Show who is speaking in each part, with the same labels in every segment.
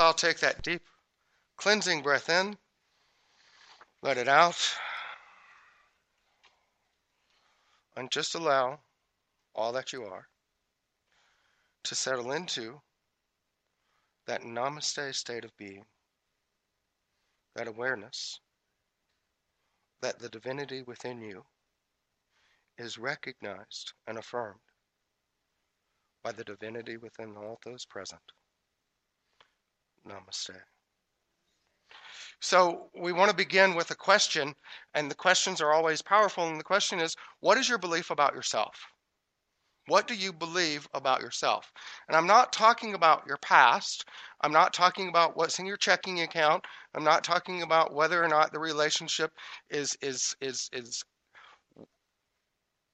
Speaker 1: I'll take that deep cleansing breath in, let it out, and just allow all that you are to settle into that namaste state of being, that awareness that the divinity within you is recognized and affirmed by the divinity within all those present. Namaste. So, we want to begin with a question, and the questions are always powerful. And the question is what is your belief about yourself? What do you believe about yourself? And I'm not talking about your past. I'm not talking about what's in your checking account. I'm not talking about whether or not the relationship is is is is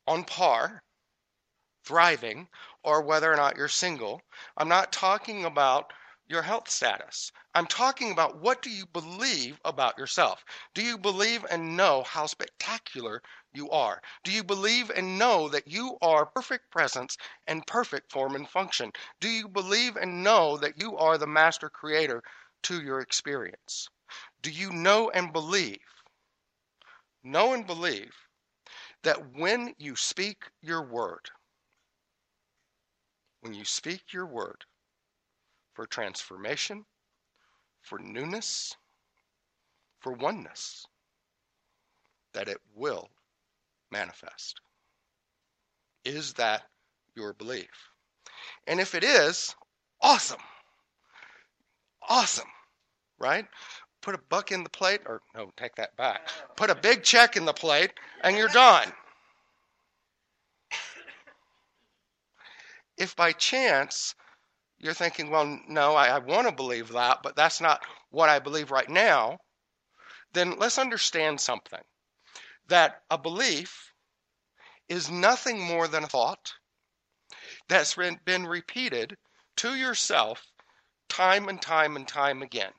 Speaker 1: on par, thriving, or whether or not you're single. I'm not talking about your health status. I'm talking about what do you believe about yourself? Do you believe and know how spectacular you are? Do you believe and know that you are perfect presence and perfect form and function? Do you believe and know that you are the master creator to your experience? Do you know and believe, know and believe that when you speak your word, when you speak your word, for transformation, for newness, for oneness, that it will manifest. Is that your belief? And if it is, awesome. Awesome. Right? Put a buck in the plate, or no, take that back. Put a big check in the plate, and you're done. If by chance you're thinking, well, no, I, I want to believe that, but that's not what I believe right now, then let's understand something that a belief is nothing more than a thought that's been, been repeated to yourself time and time and time again.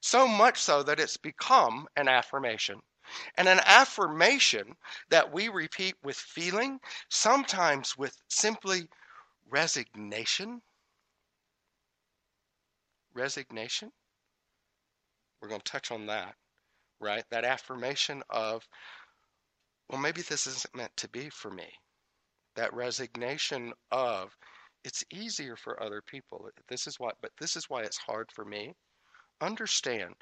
Speaker 1: So much so that it's become an affirmation. And an affirmation that we repeat with feeling, sometimes with simply resignation, resignation. We're going to touch on that, right? That affirmation of, well, maybe this isn't meant to be for me. That resignation of, it's easier for other people. This is what, but this is why it's hard for me. Understand,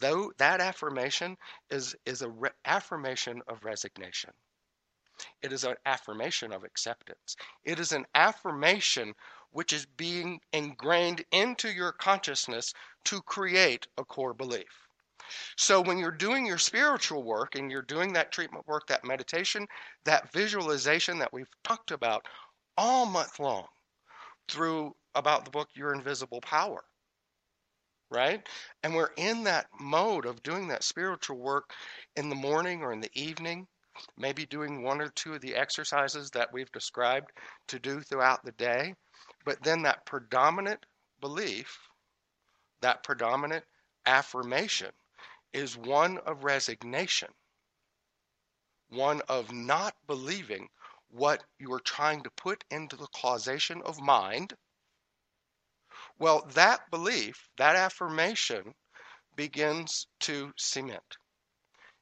Speaker 1: though that affirmation is is a re- affirmation of resignation. It is an affirmation of acceptance. It is an affirmation which is being ingrained into your consciousness to create a core belief. So when you're doing your spiritual work and you're doing that treatment work, that meditation, that visualization that we've talked about all month long through about the book Your Invisible Power, right? And we're in that mode of doing that spiritual work in the morning or in the evening, maybe doing one or two of the exercises that we've described to do throughout the day. But then that predominant belief, that predominant affirmation, is one of resignation, one of not believing what you are trying to put into the causation of mind. Well, that belief, that affirmation, begins to cement.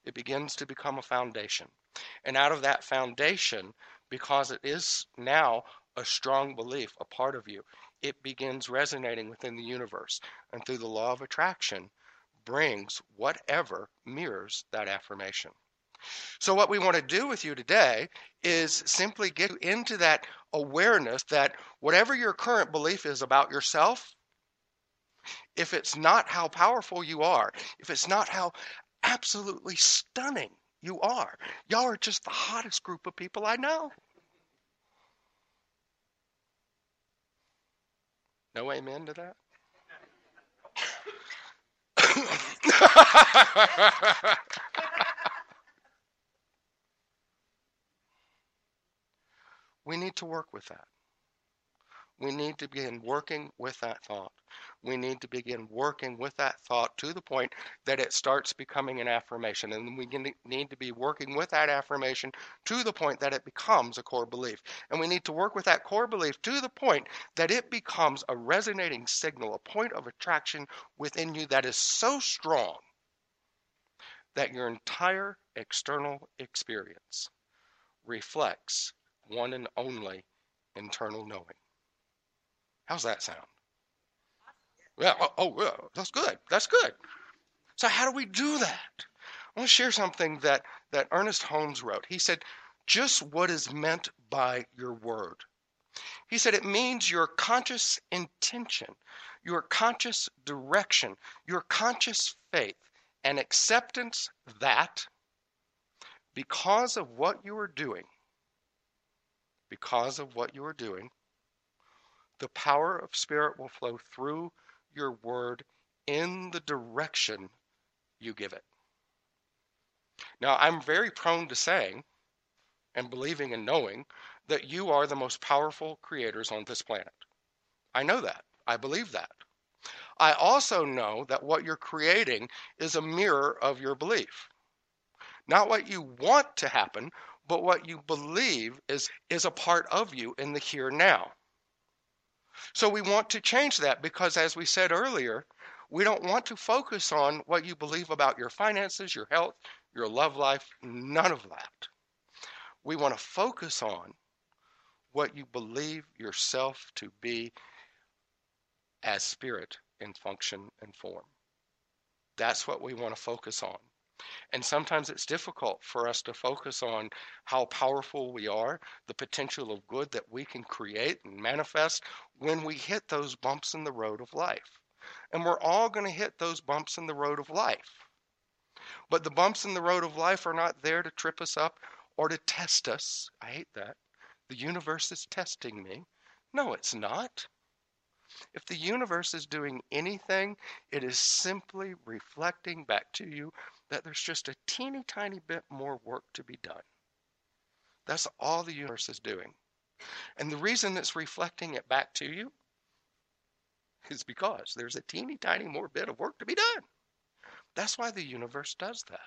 Speaker 1: It begins to become a foundation. And out of that foundation, because it is now a strong belief, a part of you, it begins resonating within the universe. And through the law of attraction, brings whatever mirrors that affirmation. So, what we want to do with you today is simply get into that awareness that whatever your current belief is about yourself, if it's not how powerful you are, if it's not how absolutely stunning you are, y'all are just the hottest group of people I know. No amen to that? we need to work with that. We need to begin working with that thought. We need to begin working with that thought to the point that it starts becoming an affirmation. And we need to be working with that affirmation to the point that it becomes a core belief. And we need to work with that core belief to the point that it becomes a resonating signal, a point of attraction within you that is so strong that your entire external experience reflects one and only internal knowing. How's that sound? Yeah. Oh, oh. That's good. That's good. So how do we do that? I want to share something that that Ernest Holmes wrote. He said, "Just what is meant by your word." He said it means your conscious intention, your conscious direction, your conscious faith and acceptance that because of what you are doing, because of what you are doing, the power of Spirit will flow through your word in the direction you give it. Now, I'm very prone to saying and believing and knowing that you are the most powerful creators on this planet. I know that. I believe that. I also know that what you're creating is a mirror of your belief. Not what you want to happen, but what you believe is, is a part of you in the here now. So we want to change that because, as we said earlier, we don't want to focus on what you believe about your finances, your health, your love life, none of that. We want to focus on what you believe yourself to be as spirit in function and form. That's what we want to focus on. And sometimes it's difficult for us to focus on how powerful we are, the potential of good that we can create and manifest when we hit those bumps in the road of life. And we're all going to hit those bumps in the road of life. But the bumps in the road of life are not there to trip us up or to test us. I hate that. The universe is testing me. No, it's not. If the universe is doing anything, it is simply reflecting back to you that there's just a teeny tiny bit more work to be done. That's all the universe is doing. And the reason it's reflecting it back to you is because there's a teeny tiny more bit of work to be done. That's why the universe does that.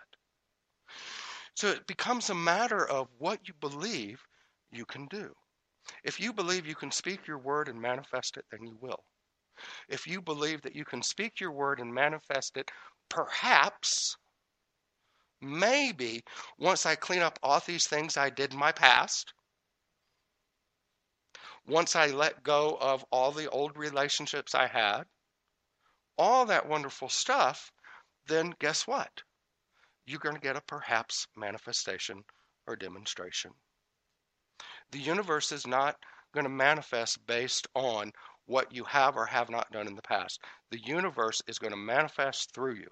Speaker 1: So it becomes a matter of what you believe you can do. If you believe you can speak your word and manifest it, then you will. If you believe that you can speak your word and manifest it, perhaps maybe once I clean up all these things I did in my past, once I let go of all the old relationships I had, all that wonderful stuff, then guess what? You're going to get a perhaps manifestation or demonstration. The universe is not going to manifest based on what you have or have not done in the past. The universe is going to manifest through you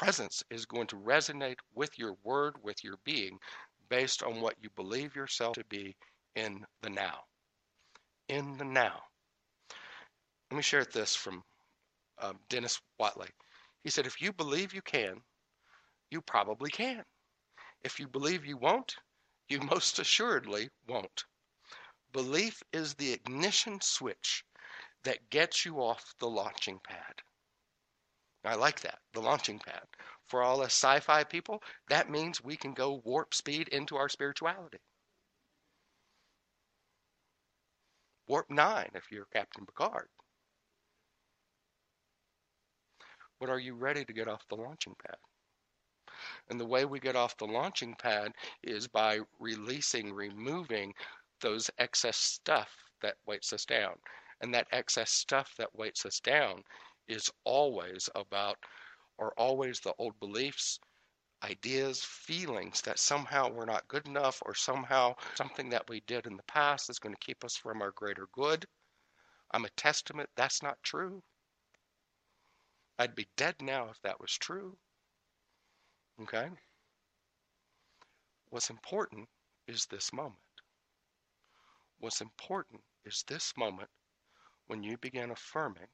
Speaker 1: presence is going to resonate with your word, with your being, based on what you believe yourself to be in the now. In the now. Let me share this from uh, Dennis Waitley. He said, If you believe you can, you probably can. If you believe you won't, you most assuredly won't. Belief is the ignition switch that gets you off the launching pad. I like that, the launching pad. For all us sci fi people, that means we can go warp speed into our spirituality. Warp 9 if you're Captain Picard. But are you ready to get off the launching pad? And the way we get off the launching pad is by releasing, removing those excess stuff that weights us down. And that excess stuff that weights us down is always about, or always the old beliefs, ideas, feelings that somehow we're not good enough, or somehow something that we did in the past is going to keep us from our greater good. I'm a testament that's not true. I'd be dead now if that was true. Okay? What's important is this moment. What's important is this moment when you begin affirming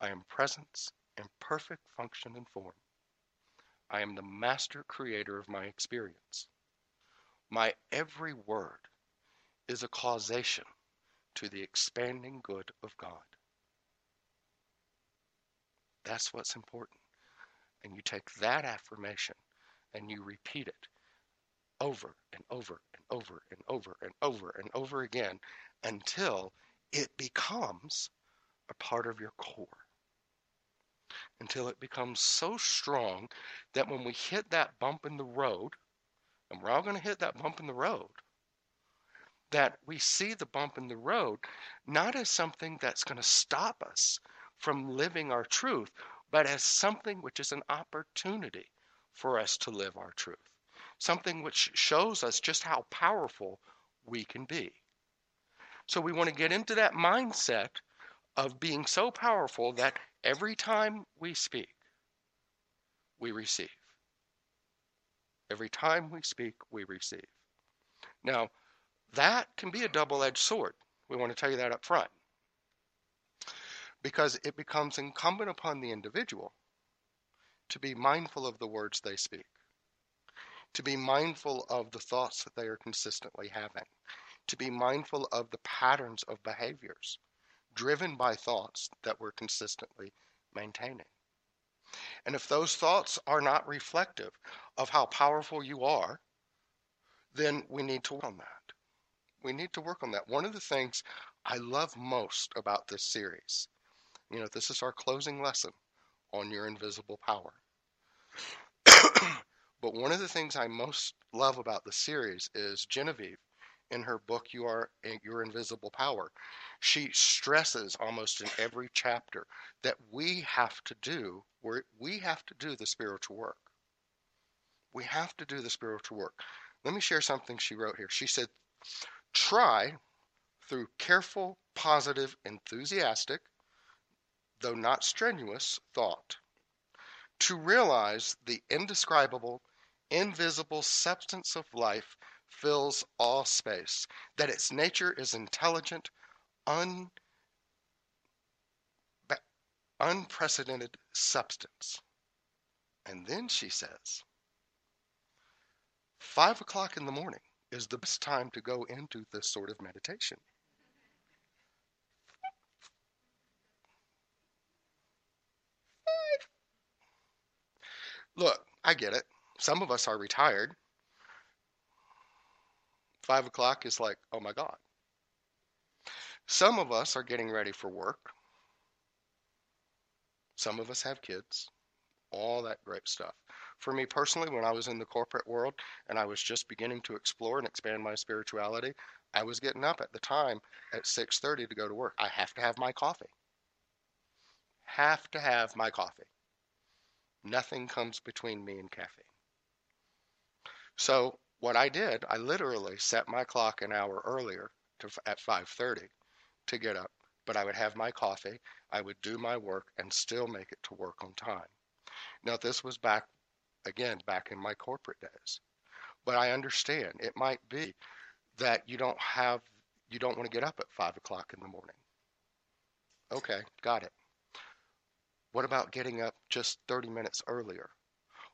Speaker 1: I am presence in perfect function and form. I am the master creator of my experience. My every word is a causation to the expanding good of God. That's what's important. And you take that affirmation and you repeat it over and over and over and over and over and over again until it becomes a part of your core. Until it becomes so strong that when we hit that bump in the road, and we're all going to hit that bump in the road, that we see the bump in the road not as something that's going to stop us from living our truth, but as something which is an opportunity for us to live our truth. Something which shows us just how powerful we can be. So we want to get into that mindset of being so powerful that every time we speak, we receive. Every time we speak, we receive. Now, that can be a double edged sword. We want to tell you that up front. Because it becomes incumbent upon the individual to be mindful of the words they speak, to be mindful of the thoughts that they are consistently having, to be mindful of the patterns of behaviors driven by thoughts that we're consistently maintaining. And if those thoughts are not reflective of how powerful you are, then we need to work on that. We need to work on that. One of the things I love most about this series, you know, this is our closing lesson on your invisible power. but one of the things I most love about the series is Genevieve in her book you are eh, your invisible power she stresses almost in every chapter that we have to do we have to do the spiritual work. We have to do the spiritual work. Let me share something she wrote here. She said try through careful positive enthusiastic though not strenuous thought to realize the indescribable invisible substance of life fills all space, that its nature is intelligent, un, unprecedented substance. And then she says, five o'clock in the morning is the best time to go into this sort of meditation. Look, I get it. Some of us are retired Five o'clock is like, oh my God. Some of us are getting ready for work. Some of us have kids. All that great stuff. For me personally, when I was in the corporate world and I was just beginning to explore and expand my spirituality, I was getting up at the time at 6:30 to go to work. I have to have my coffee. Have to have my coffee. Nothing comes between me and caffeine. So what I did, I literally set my clock an hour earlier to, at 5:30 to get up, but I would have my coffee, I would do my work and still make it to work on time. Now this was back again back in my corporate days. But I understand it might be that you don't have you don't want to get up at five o'clock in the morning. Okay, got it. What about getting up just 30 minutes earlier?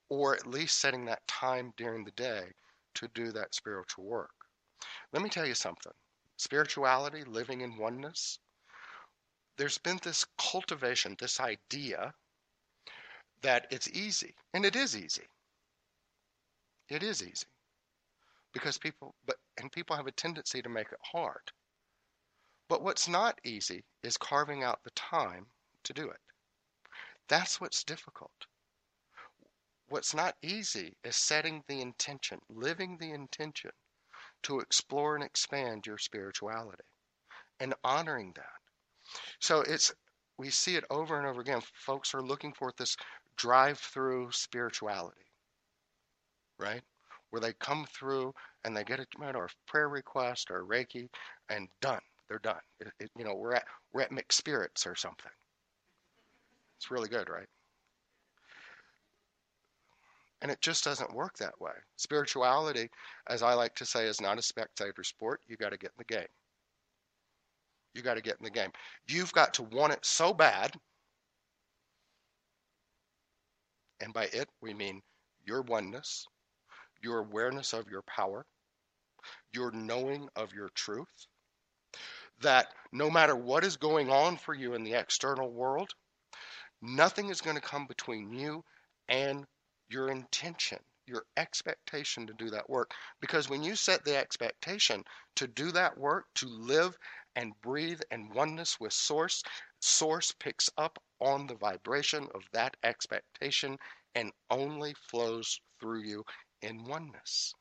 Speaker 1: Or at least setting that time during the day to do that spiritual work. Let me tell you something spirituality, living in oneness, there's been this cultivation, this idea that it's easy. And it is easy. It is easy. Because people, but, and people have a tendency to make it hard. But what's not easy is carving out the time to do it. That's what's difficult. What's not easy is setting the intention, living the intention to explore and expand your spirituality and honoring that. So it's we see it over and over again. Folks are looking for this drive-through spirituality, right? Where they come through and they get a or a prayer request or Reiki, and done. They're done. It, it, you know, we're at we're at mixed spirits or something. It's really good, right? And it just doesn't work that way. Spirituality, as I like to say, is not a spectator sport. You got to get in the game. You got to get in the game. You've got to want it so bad. And by it, we mean your oneness, your awareness of your power, your knowing of your truth, that no matter what is going on for you in the external world, nothing is going to come between you and your intention, your expectation to do that work. Because when you set the expectation to do that work, to live and breathe in oneness with Source, Source picks up on the vibration of that expectation and only flows through you in oneness.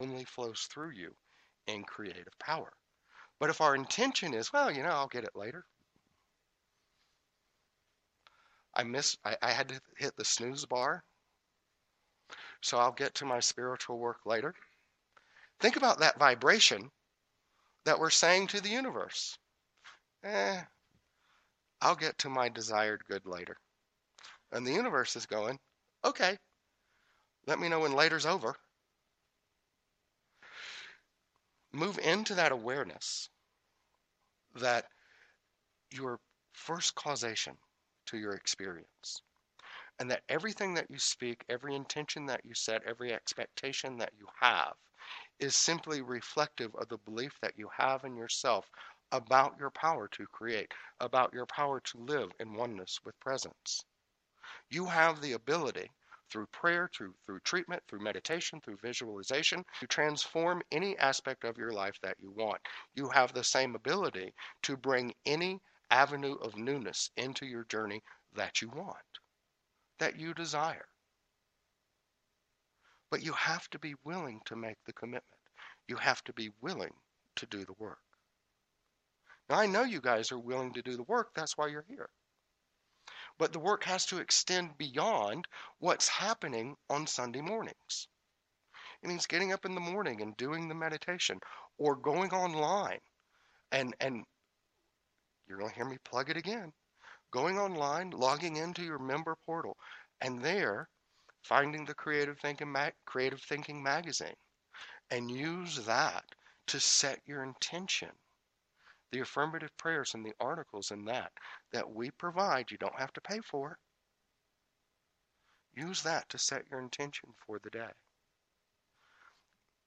Speaker 1: Only flows through you in creative power. But if our intention is, well, you know, I'll get it later. I missed, I, I had to hit the snooze bar. So I'll get to my spiritual work later. Think about that vibration that we're saying to the universe. Eh, I'll get to my desired good later. And the universe is going, okay, let me know when later's over. Move into that awareness that your first causation to your experience and that everything that you speak, every intention that you set, every expectation that you have is simply reflective of the belief that you have in yourself about your power to create, about your power to live in oneness with presence. You have the ability through prayer, through, through treatment, through meditation, through visualization, to transform any aspect of your life that you want. You have the same ability to bring any avenue of newness into your journey that you want, that you desire. But you have to be willing to make the commitment. You have to be willing to do the work. Now, I know you guys are willing to do the work, that's why you're here. But the work has to extend beyond what's happening on Sunday mornings. It means getting up in the morning and doing the meditation or going online and and you're going to hear me plug it again. Going online, logging into your member portal and there finding the creative thinking mag- creative thinking magazine and use that to set your intention the affirmative prayers and the articles in that that we provide, you don't have to pay for. Use that to set your intention for the day.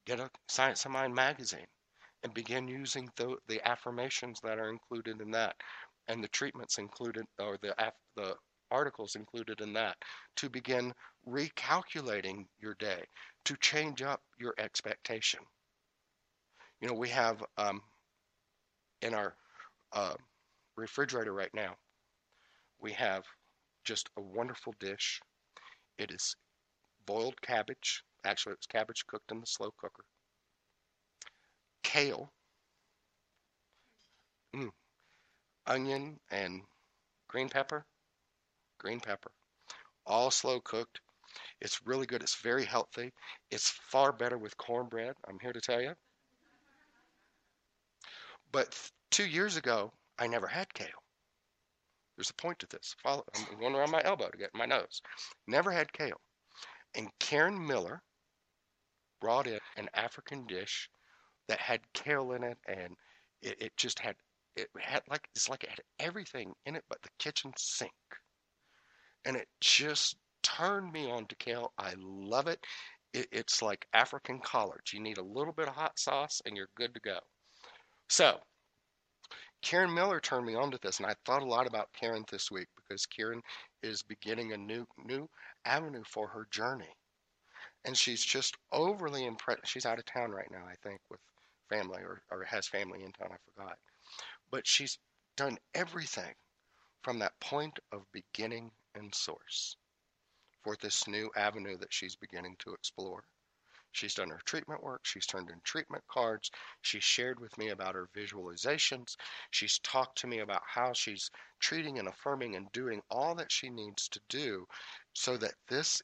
Speaker 1: Get a Science of Mind magazine and begin using the, the affirmations that are included in that and the treatments included or the the articles included in that to begin recalculating your day to change up your expectation. You know, we have um, in our uh, refrigerator right now, we have just a wonderful dish. It is boiled cabbage. Actually, it's cabbage cooked in the slow cooker. Kale, mm, onion, and green pepper. Green pepper. All slow cooked. It's really good. It's very healthy. It's far better with cornbread, I'm here to tell you. But two years ago, I never had kale. There's a point to this. Follow, I'm going around my elbow to get my nose. Never had kale. And Karen Miller brought in an African dish that had kale in it, and it, it just had it had like it's like it had everything in it but the kitchen sink, and it just turned me on to kale. I love it. it. It's like African collards. You need a little bit of hot sauce, and you're good to go. So, Karen Miller turned me on to this, and I thought a lot about Karen this week because Karen is beginning a new new avenue for her journey, and she's just overly impressed. She's out of town right now, I think, with family or, or has family in town. I forgot, but she's done everything from that point of beginning and source for this new avenue that she's beginning to explore. She's done her treatment work. She's turned in treatment cards. She's shared with me about her visualizations. She's talked to me about how she's treating and affirming and doing all that she needs to do so that this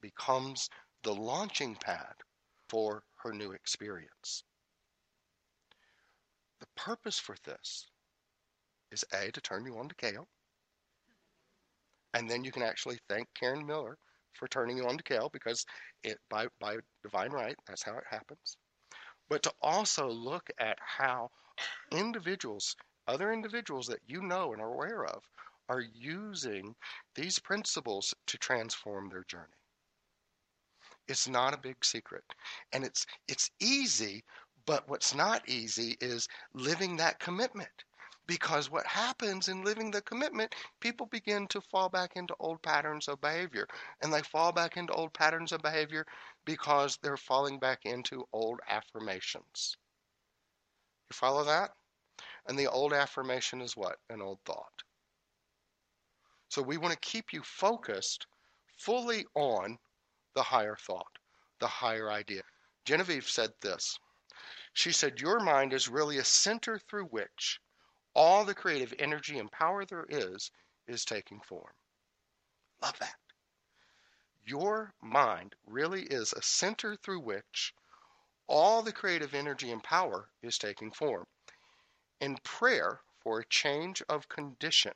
Speaker 1: becomes the launching pad for her new experience. The purpose for this is A, to turn you on to kale. And then you can actually thank Karen Miller for turning you on to kale because it by by divine right that's how it happens but to also look at how individuals other individuals that you know and are aware of are using these principles to transform their journey it's not a big secret and it's it's easy But what's not easy is living that commitment. Because what happens in living the commitment, people begin to fall back into old patterns of behavior. And they fall back into old patterns of behavior because they're falling back into old affirmations. You follow that? And the old affirmation is what? An old thought. So we want to keep you focused fully on the higher thought, the higher idea. Genevieve said this. She said, Your mind is really a center through which all the creative energy and power there is is taking form. Love that. Your mind really is a center through which all the creative energy and power is taking form. In prayer for a change of condition,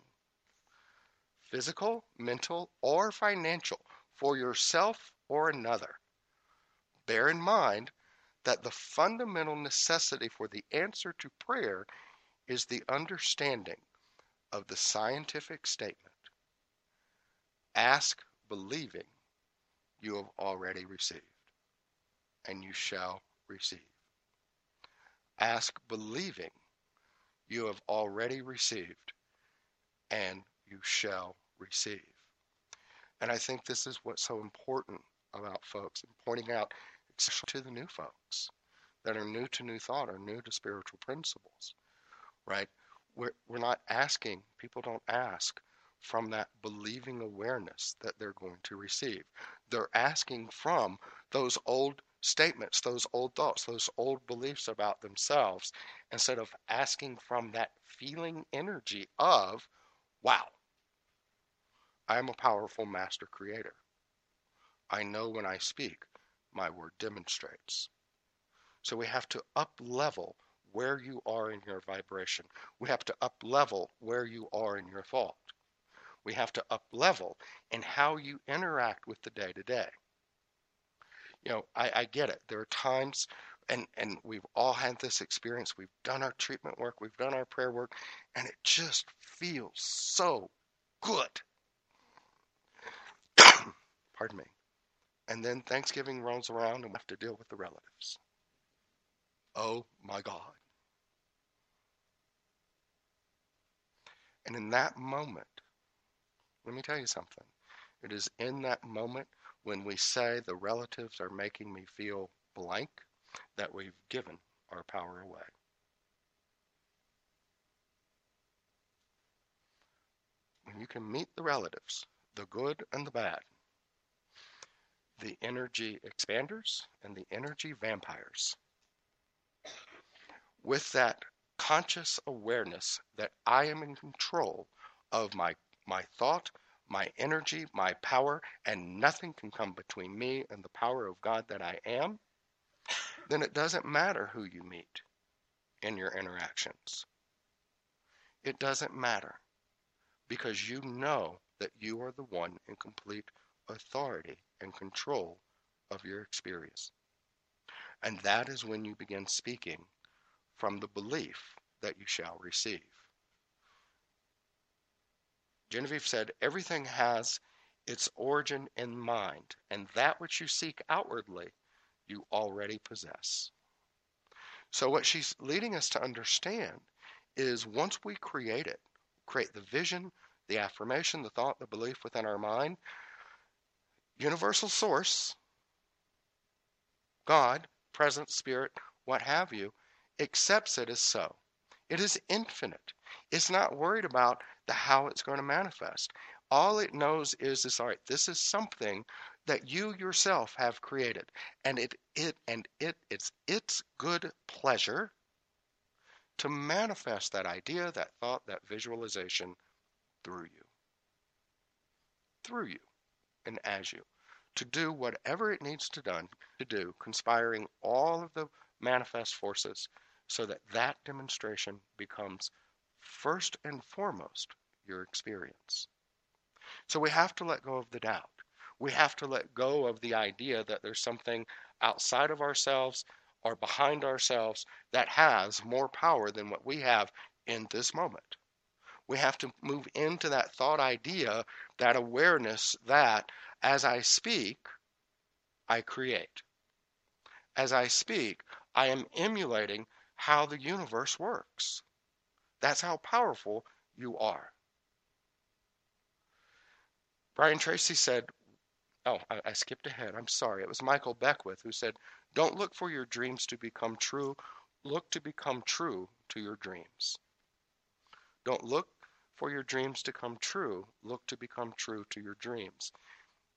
Speaker 1: physical, mental, or financial, for yourself or another, bear in mind that the fundamental necessity for the answer to prayer is the understanding of the scientific statement ask believing you have already received, and you shall receive. Ask believing you have already received, and you shall receive. And I think this is what's so important about folks and pointing out, to the new folks that are new to new thought or new to spiritual principles, right? We're, we're not asking, people don't ask from that believing awareness that they're going to receive. They're asking from those old statements, those old thoughts, those old beliefs about themselves, instead of asking from that feeling energy of, wow, I am a powerful master creator. I know when I speak, my word demonstrates. So we have to up level where you are in your vibration. We have to up level where you are in your thought. We have to up level in how you interact with the day to day. You know, I, I get it. There are times, and, and we've all had this experience. We've done our treatment work, we've done our prayer work, and it just feels so good. Pardon me. And then Thanksgiving rolls around and we have to deal with the relatives. Oh my God. And in that moment, let me tell you something. It is in that moment when we say the relatives are making me feel blank that we've given our power away. When you can meet the relatives, the good and the bad, the energy expanders and the energy vampires, with that conscious awareness that I am in control of my my thought, my energy, my power, and nothing can come between me and the power of God that I am, then it doesn't matter who you meet in your interactions. It doesn't matter because you know that you are the one in complete authority and control of your experience. And that is when you begin speaking from the belief that you shall receive. Genevieve said, Everything has its origin in mind, and that which you seek outwardly, you already possess. So, what she's leading us to understand is once we create it, create the vision, the affirmation, the thought, the belief within our mind, universal source, God, present, spirit, what have you, accepts it as so. It is infinite. It's not worried about the how it's going to manifest. All it knows is this all right, this is something that you yourself have created. And it it and it it's its good pleasure to manifest that idea, that thought, that visualization through you. Through you and as you. To do whatever it needs to done to do, conspiring all of the manifest forces so that that demonstration becomes first and foremost your experience. So we have to let go of the doubt. We have to let go of the idea that there's something outside of ourselves or behind ourselves that has more power than what we have in this moment. We have to move into that thought idea, that awareness that as I speak, I create. As I speak, I am emulating how the universe works. That's how powerful you are. Brian Tracy said, Oh, I, I, skipped ahead. I'm sorry. It was Michael Beckwith who said, Don't look for your dreams to become true. Look to become true to your dreams. Don't look for your dreams to come true. Look to become true to your dreams.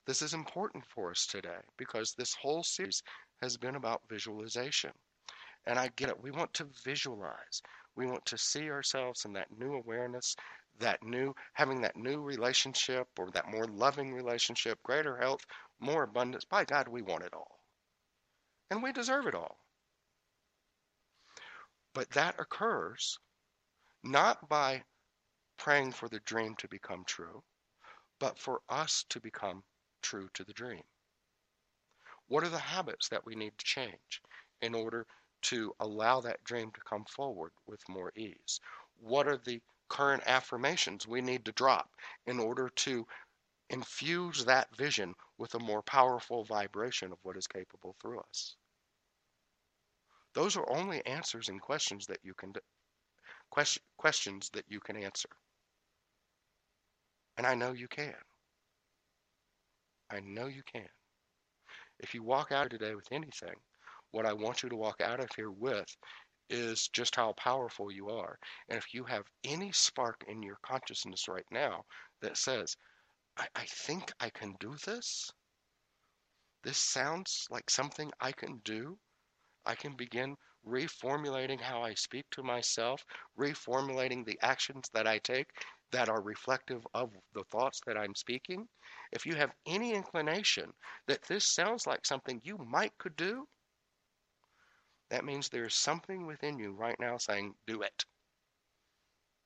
Speaker 1: This is important for us today because this whole series has been about visualization. And I get it. We want to visualize. We want to see ourselves in that new awareness, that new, having that new relationship or that more loving relationship, greater health, more abundance. By God, we want it all. And we deserve it all. But that occurs not by praying for the dream to become true, but for us to become true to the dream. What are the habits that we need to change in order to allow that dream to come forward with more ease? What are the current affirmations we need to drop in order to infuse that vision with a more powerful vibration of what is capable through us? Those are only answers and questions that you can questions that you can answer. And I know you can. I know you can. If you walk out today with anything, what I want you to walk out of here with is just how powerful you are. And if you have any spark in your consciousness right now that says, I, I think I can do this, this sounds like something I can do, I can begin reformulating how I speak to myself, reformulating the actions that I take that are reflective of the thoughts that I'm speaking. If you have any inclination that this sounds like something you might could do, that means there's something within you right now saying, do it.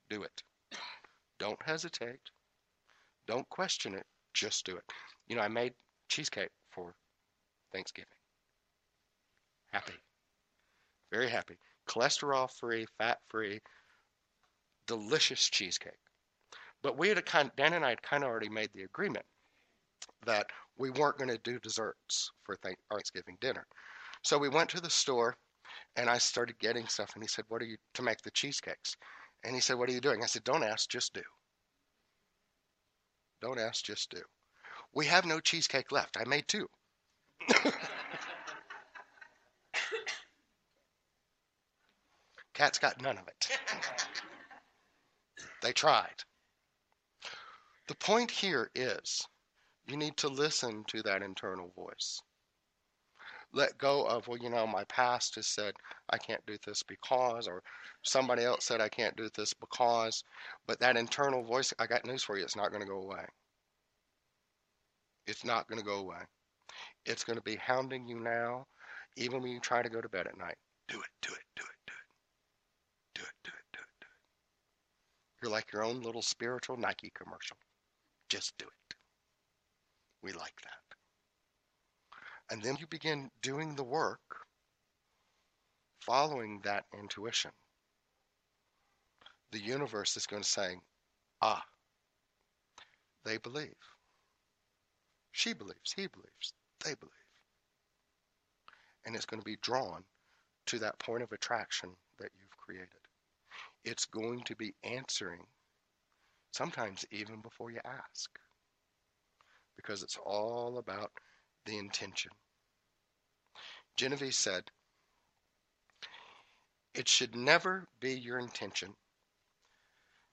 Speaker 1: Do it. Don't hesitate. Don't question it. Just do it. You know, I made cheesecake for Thanksgiving. Happy. Very happy. Cholesterol free, fat free, delicious cheesecake. But we had a kind, Dan and I had kind of already made the agreement that we weren't going to do desserts for Thanksgiving dinner. So we went to the store and I started getting stuff. And he said, What are you to make the cheesecakes? And he said, What are you doing? I said, Don't ask, just do. Don't ask, just do. We have no cheesecake left. I made two. Cat's got none of it. they tried. The point here is you need to listen to that internal voice. Let go of, well, you know, my past has said I can't do this because, or somebody else said I can't do this because, but that internal voice, I got news for you, it's not going to go away. It's not going to go away. It's going to be hounding you now, even when you try to go to bed at night. Do it, do it, do it, do it. Do it, do it, do it, do it. You're like your own little spiritual Nike commercial. Just do it. We like that. And then you begin doing the work, following that intuition. The universe is going to say, ah, they believe. She believes, he believes, they believe. And it's going to be drawn to that point of attraction that you've created it's going to be answering, sometimes even before you ask, because it's all about the intention. Genevieve said, It should never be your intention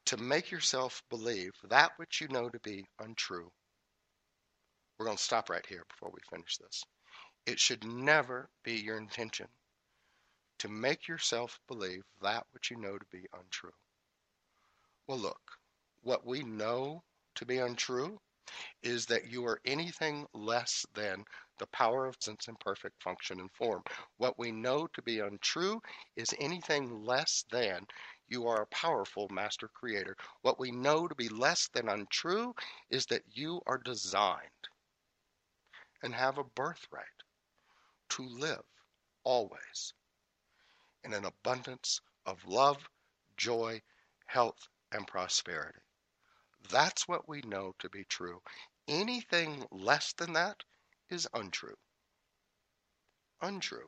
Speaker 1: to make yourself believe that which you know to be untrue. We're going to stop right here before we finish this. It should never be your intention to make yourself believe that which you know to be untrue. Well, look, what we know to be untrue is that you are anything less than the power of sense and perfect function and form. What we know to be untrue is anything less than you are a powerful master creator. What we know to be less than untrue is that you are designed and have a birthright to live always in an abundance of love, joy, health, and prosperity. That's what we know to be true. Anything less than that is untrue. Untrue.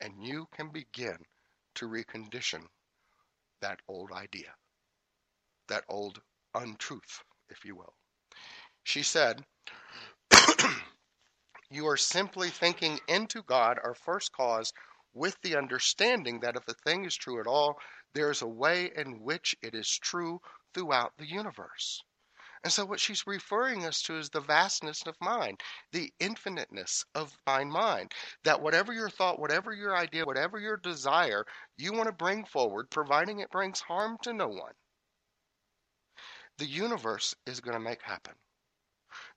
Speaker 1: and you can begin to recondition that old idea, that old untruth, if you will. She said, You are simply thinking into God, our first cause, with the understanding that if a thing is true at all, there is a way in which it is true throughout the universe. And so, what she's referring us to is the vastness of mind, the infiniteness of mind mind. That whatever your thought, whatever your idea, whatever your desire you want to bring forward, providing it brings harm to no one, the universe is going to make happen.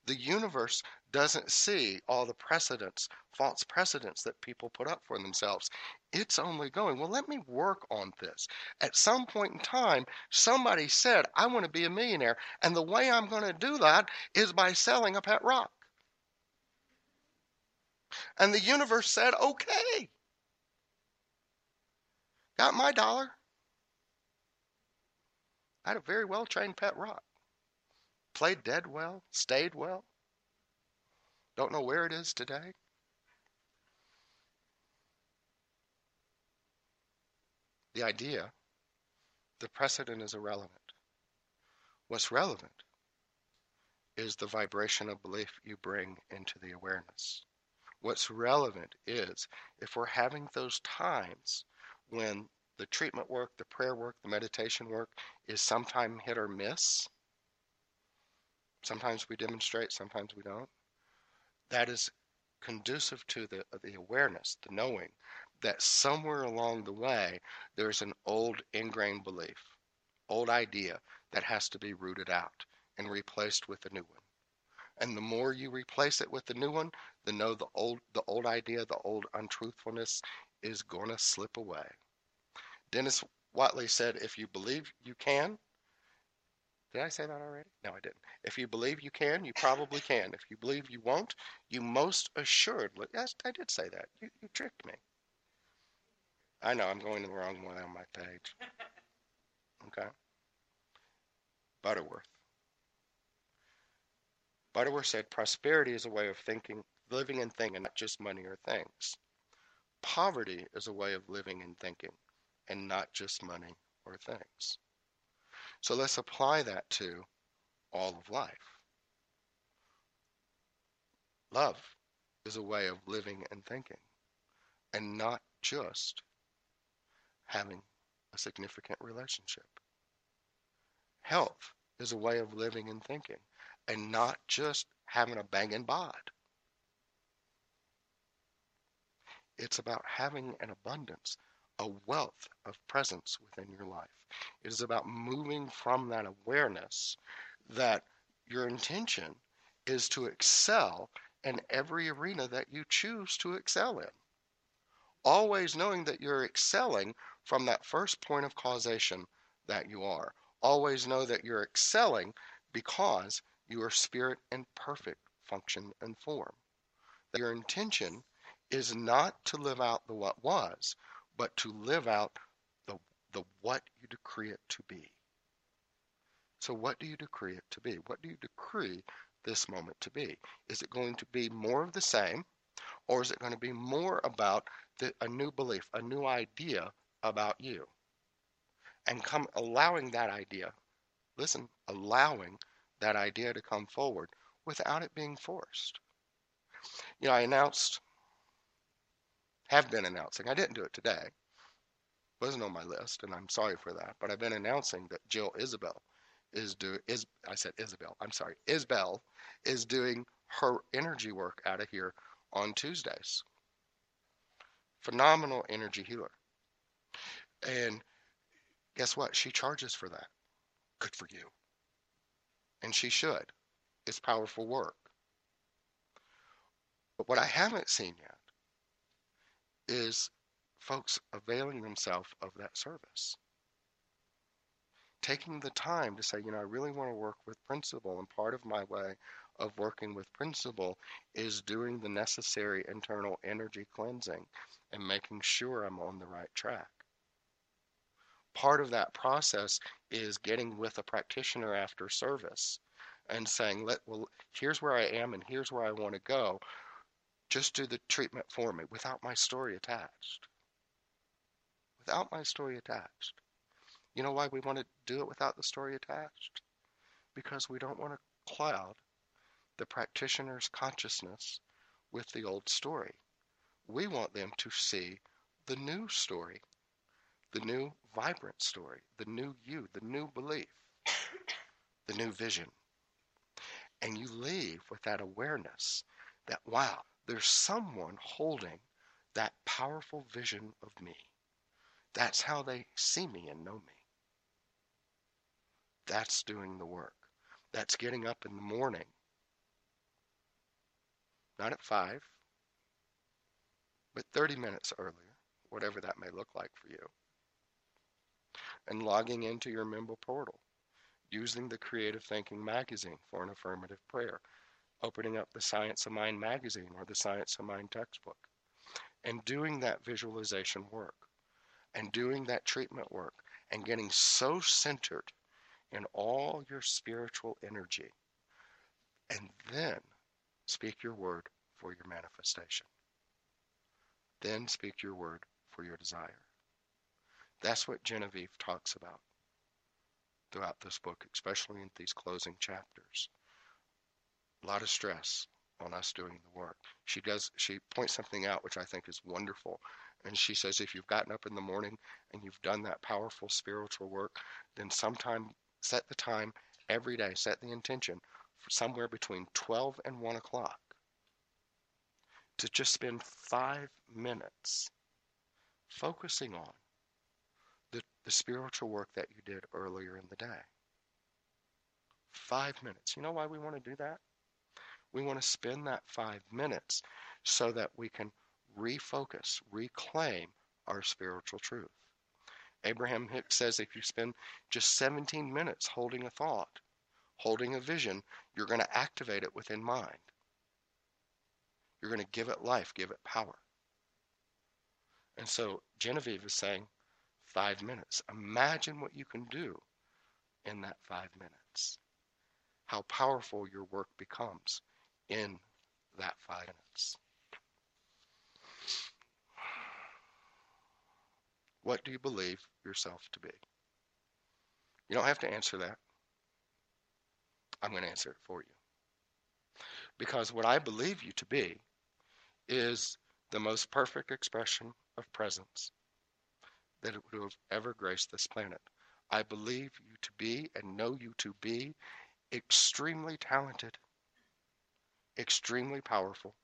Speaker 1: The universe doesn't see all the precedents, false precedents that people put up for themselves. It's only going, well, let me work on this. At some point in time, somebody said, I want to be a millionaire. And the way I'm going to do that is by selling a pet rock. And the universe said, okay. Got my dollar. I had a very well trained pet rock. Played dead well, stayed well. Don't know where it is today. The idea, the precedent is irrelevant. What's relevant is the vibration of belief you bring into the awareness. What's relevant is if we're having those times when the treatment work, the prayer work, the meditation work is sometimes hit or miss. Sometimes we demonstrate, sometimes we don't that is conducive to the, the awareness, the knowing that somewhere along the way there's an old ingrained belief, old idea that has to be rooted out and replaced with a new one. And the more you replace it with the new one, the know the old the old idea, the old untruthfulness is gonna slip away. Dennis Waitley said, if you believe you can, did I say that already? No, I didn't. If you believe you can, you probably can. If you believe you won't, you most assuredly. Yes, I did say that. You, you tricked me. I know I'm going the wrong way on my page. Okay. Butterworth. Butterworth said prosperity is a way of thinking, living and thinking, not just money or things. Poverty is a way of living and thinking, and not just money or things. So let's apply that to all of life. Love is a way of living and thinking, and not just having a significant relationship. Health is a way of living and thinking, and not just having a banging bod. It's about having an abundance a wealth of presence within your life. It is about moving from that awareness that your intention is to excel in every arena that you choose to excel in. Always knowing that you're excelling from that first point of causation that you are. Always know that you're excelling because you are spirit in perfect function and form. That your intention is not to live out the what was, but to live out the, the what you decree it to be. So, what do you decree it to be? What do you decree this moment to be? Is it going to be more of the same, or is it going to be more about the, a new belief, a new idea about you? And come allowing that idea, listen, allowing that idea to come forward without it being forced. You know, I announced have been announcing. I didn't do it today. Wasn't on my list, and I'm sorry for that. But I've been announcing that Jill Isabel is doing is I said Isabel. I'm sorry. Isabel is doing her energy work out of here on Tuesdays. Phenomenal energy healer. And guess what? She charges for that. Good for you. And she should. It's powerful work. But what I haven't seen yet is folks availing themselves of that service. Taking the time to say, you know, I really want to work with principle, and part of my way of working with principle is doing the necessary internal energy cleansing and making sure I'm on the right track. Part of that process is getting with a practitioner after service and saying, Let, well, here's where I am and here's where I want to go just do the treatment for me without my story attached. without my story attached. You know why we want to do it without the story attached? Because we don't want to cloud the practitioner's consciousness with the old story. We want them to see the new story, the new vibrant story, the new you, the new belief, the new vision. And you leave with that awareness that, wow, there's someone holding that powerful vision of me. That's how they see me and know me. That's doing the work. That's getting up in the morning. Not at 5, but 30 minutes earlier, whatever that may look like for you. And logging into your Member portal, using the Creative Thinking magazine for an affirmative prayer, opening up the Science of Mind magazine or the Science of Mind textbook, and doing that visualization work, and doing that treatment work, and getting so centered in all your spiritual energy, and then speak your word for your manifestation. Then speak your word for your desire. That's what Genevieve talks about throughout this book, especially in these closing chapters. A lot of stress on us doing the work. She does she points something out which I think is wonderful. And she says if you've gotten up in the morning and you've done that powerful spiritual work, then sometime set the time every day, set the intention for somewhere between 12 and 1 o'clock to just spend five minutes focusing on the, the spiritual work that you did earlier in the day. Five minutes. You know why we want to do that? We want to spend that five minutes so that we can refocus, reclaim our spiritual truth. Abraham Hicks says if you spend just 17 minutes holding a thought, holding a vision, you're going to activate it within mind. You're going to give it life, give it power. And so Genevieve is saying five minutes. Imagine what you can do in that five minutes. How powerful your work becomes in that five minutes. What do you believe yourself to be? You don't have to answer that. I'm going to answer it for you. Because what I believe you to be is the most perfect expression of presence that would have ever graced this planet. I believe you to be and know you to be extremely talented, extremely powerful.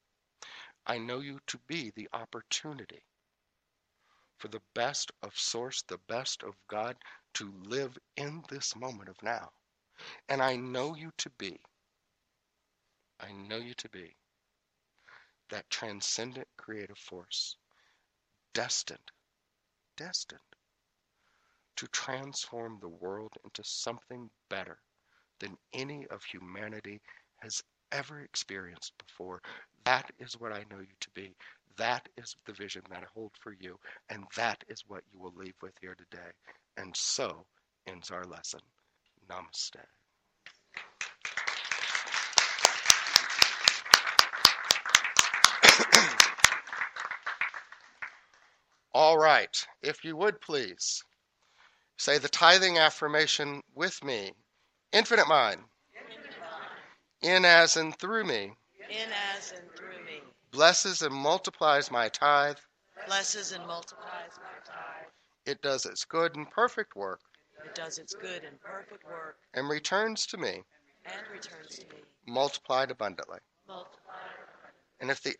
Speaker 1: I know you to be the opportunity for the best of Source, the best of God to live in this moment of now. And I know you to be, I know you to be that transcendent creative force, destined, destined to transform the world into something better than any of humanity has ever experienced before. That is what I know you to be. That is the vision that I hold for you, and that is what you will leave with here today. And so ends our lesson. Namaste. All right, if you would please say the tithing affirmation with me. Infinite mind. In as and through me.
Speaker 2: In as and through me.
Speaker 1: Blesses and multiplies my tithe.
Speaker 2: Blesses and multiplies my tithe.
Speaker 1: It does its good and perfect work.
Speaker 2: It does its good and perfect work.
Speaker 1: And returns to me.
Speaker 2: And returns to me.
Speaker 1: Multiplied abundantly.
Speaker 2: Multiplied.
Speaker 1: And if the